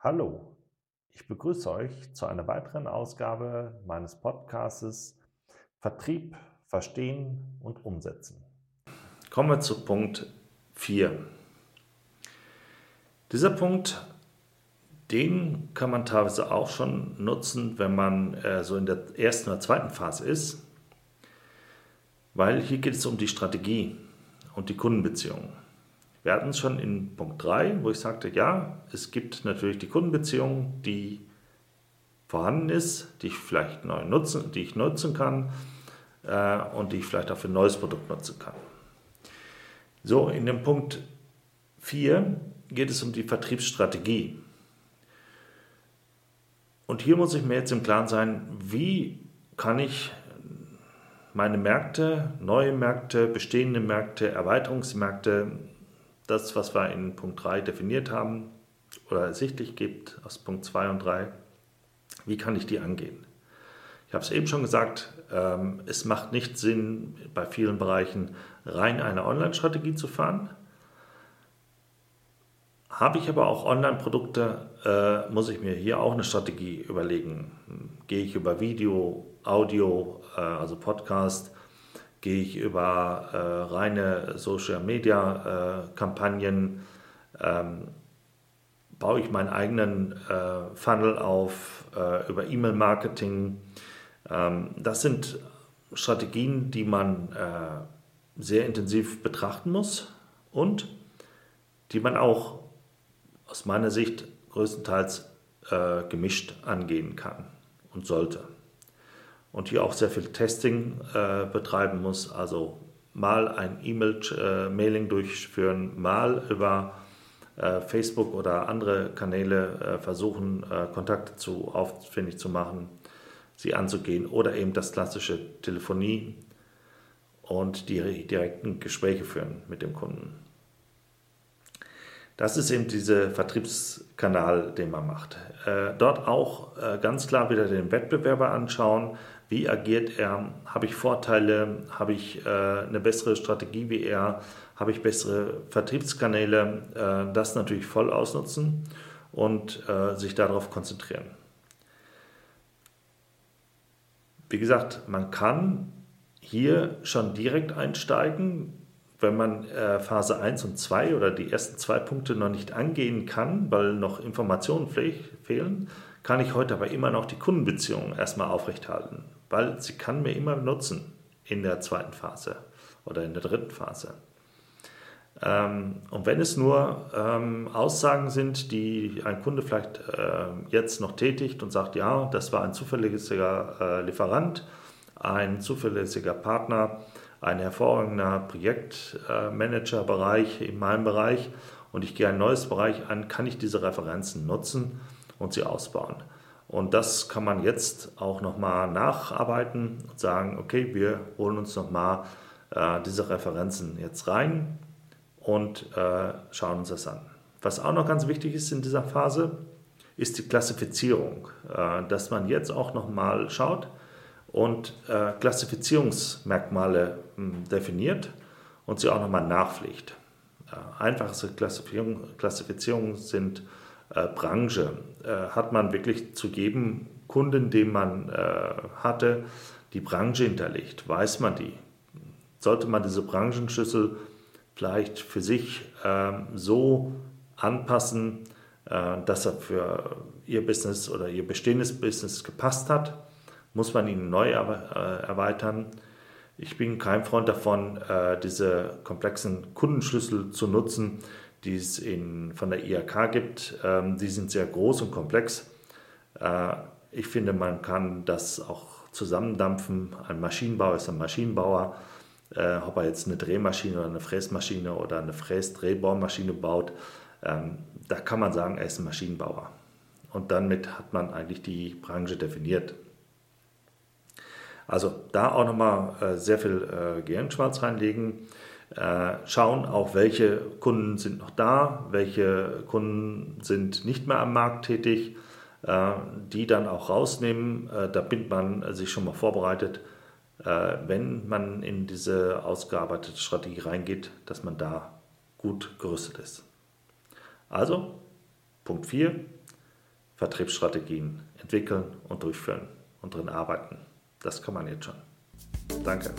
Hallo, ich begrüße euch zu einer weiteren Ausgabe meines Podcasts Vertrieb, Verstehen und Umsetzen. Kommen wir zu Punkt 4. Dieser Punkt, den kann man teilweise auch schon nutzen, wenn man äh, so in der ersten oder zweiten Phase ist, weil hier geht es um die Strategie und die Kundenbeziehungen. Wir hatten es schon in Punkt 3, wo ich sagte, ja, es gibt natürlich die Kundenbeziehung, die vorhanden ist, die ich vielleicht neu nutzen, die ich nutzen kann äh, und die ich vielleicht auch für ein neues Produkt nutzen kann. So, in dem Punkt 4 geht es um die Vertriebsstrategie. Und hier muss ich mir jetzt im Klaren sein, wie kann ich meine Märkte, neue Märkte, bestehende Märkte, Erweiterungsmärkte, das, was wir in Punkt 3 definiert haben oder ersichtlich gibt aus Punkt 2 und 3, wie kann ich die angehen? Ich habe es eben schon gesagt, ähm, es macht nicht Sinn, bei vielen Bereichen rein eine Online-Strategie zu fahren. Habe ich aber auch Online-Produkte, äh, muss ich mir hier auch eine Strategie überlegen. Gehe ich über Video, Audio, äh, also Podcast, gehe ich über äh, reine Social-Media-Kampagnen, ähm, baue ich meinen eigenen äh, Funnel auf äh, über E-Mail-Marketing. Ähm, das sind Strategien, die man äh, sehr intensiv betrachten muss und die man auch aus meiner Sicht größtenteils äh, gemischt angehen kann und sollte. Und hier auch sehr viel Testing äh, betreiben muss, also mal ein E-Mail-Mailing äh, durchführen, mal über äh, Facebook oder andere Kanäle äh, versuchen, äh, Kontakte zu auffindig zu machen, sie anzugehen oder eben das klassische Telefonie und die direkten Gespräche führen mit dem Kunden. Das ist eben dieser Vertriebskanal, den man macht. Äh, dort auch ganz klar wieder den Wettbewerber anschauen. Wie agiert er? Habe ich Vorteile? Habe ich äh, eine bessere Strategie wie er? Habe ich bessere Vertriebskanäle? Äh, das natürlich voll ausnutzen und äh, sich darauf konzentrieren. Wie gesagt, man kann hier schon direkt einsteigen wenn man äh, Phase 1 und 2 oder die ersten zwei Punkte noch nicht angehen kann, weil noch Informationen fehlen, kann ich heute aber immer noch die Kundenbeziehung erstmal aufrechthalten, weil sie kann mir immer nutzen in der zweiten Phase oder in der dritten Phase. Ähm, und wenn es nur ähm, Aussagen sind, die ein Kunde vielleicht äh, jetzt noch tätigt und sagt, ja, das war ein zuverlässiger äh, Lieferant, ein zuverlässiger Partner, ein hervorragender Projektmanager-Bereich in meinem Bereich und ich gehe ein neues Bereich an, kann ich diese Referenzen nutzen und sie ausbauen. Und das kann man jetzt auch nochmal nacharbeiten und sagen, okay, wir holen uns nochmal äh, diese Referenzen jetzt rein und äh, schauen uns das an. Was auch noch ganz wichtig ist in dieser Phase, ist die Klassifizierung, äh, dass man jetzt auch nochmal schaut, und äh, Klassifizierungsmerkmale mh, hm, definiert und sie auch nochmal nachpflegt. Äh, einfachste Klassifizierung, Klassifizierungen sind äh, Branche. Äh, hat man wirklich zu jedem Kunden, den man äh, hatte, die Branche hinterlegt? Weiß man die? Sollte man diese Branchenschlüssel vielleicht für sich ähm, so anpassen, äh, dass er für ihr Business oder ihr bestehendes Business gepasst hat? muss man ihn neu äh, erweitern. Ich bin kein Freund davon, äh, diese komplexen Kundenschlüssel zu nutzen, die es in, von der IHK gibt. Ähm, die sind sehr groß und komplex. Äh, ich finde, man kann das auch zusammendampfen. Ein Maschinenbauer ist ein Maschinenbauer. Ob er jetzt eine Drehmaschine oder eine Fräsmaschine oder eine Fräsdrehbohrmaschine baut, ähm, da kann man sagen, er ist ein Maschinenbauer. Und damit hat man eigentlich die Branche definiert. Also da auch nochmal äh, sehr viel äh, Gehirnschmalz reinlegen. Äh, schauen auch, welche Kunden sind noch da, welche Kunden sind nicht mehr am Markt tätig, äh, die dann auch rausnehmen. Äh, da bin man sich schon mal vorbereitet. wenn man in diese ausgearbeitete Strategie reingeht, dass man da gut gerüstet ist. Also, Punkt 4, Vertriebsstrategien entwickeln und durchführen und drin arbeiten. Das kann man jetzt schon. Danke.